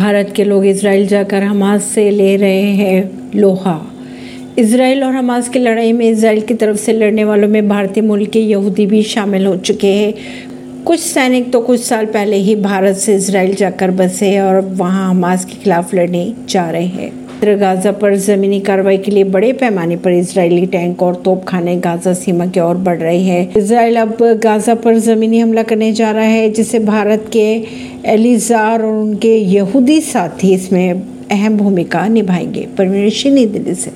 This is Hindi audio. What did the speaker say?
भारत के लोग इसराइल जाकर हमास से ले रहे हैं लोहा। इसराइल और हमास की लड़ाई में इसराइल की तरफ़ से लड़ने वालों में भारतीय मूल के यहूदी भी शामिल हो चुके हैं। कुछ सैनिक तो कुछ साल पहले ही भारत से इसराइल जाकर बसे और वहाँ हमास के खिलाफ लड़ने जा रहे हैं। गाजा पर जमीनी कार्रवाई के लिए बड़े पैमाने पर इसराइली टैंक और तोपखाने गाजा सीमा की ओर बढ़ रहे हैं। इसराइल अब गाजा पर जमीनी हमला करने जा रहा है जिसे भारत के एलिजार और उनके यहूदी साथी इसमें अहम भूमिका निभाएँगे। परमेश नई दिल्ली से।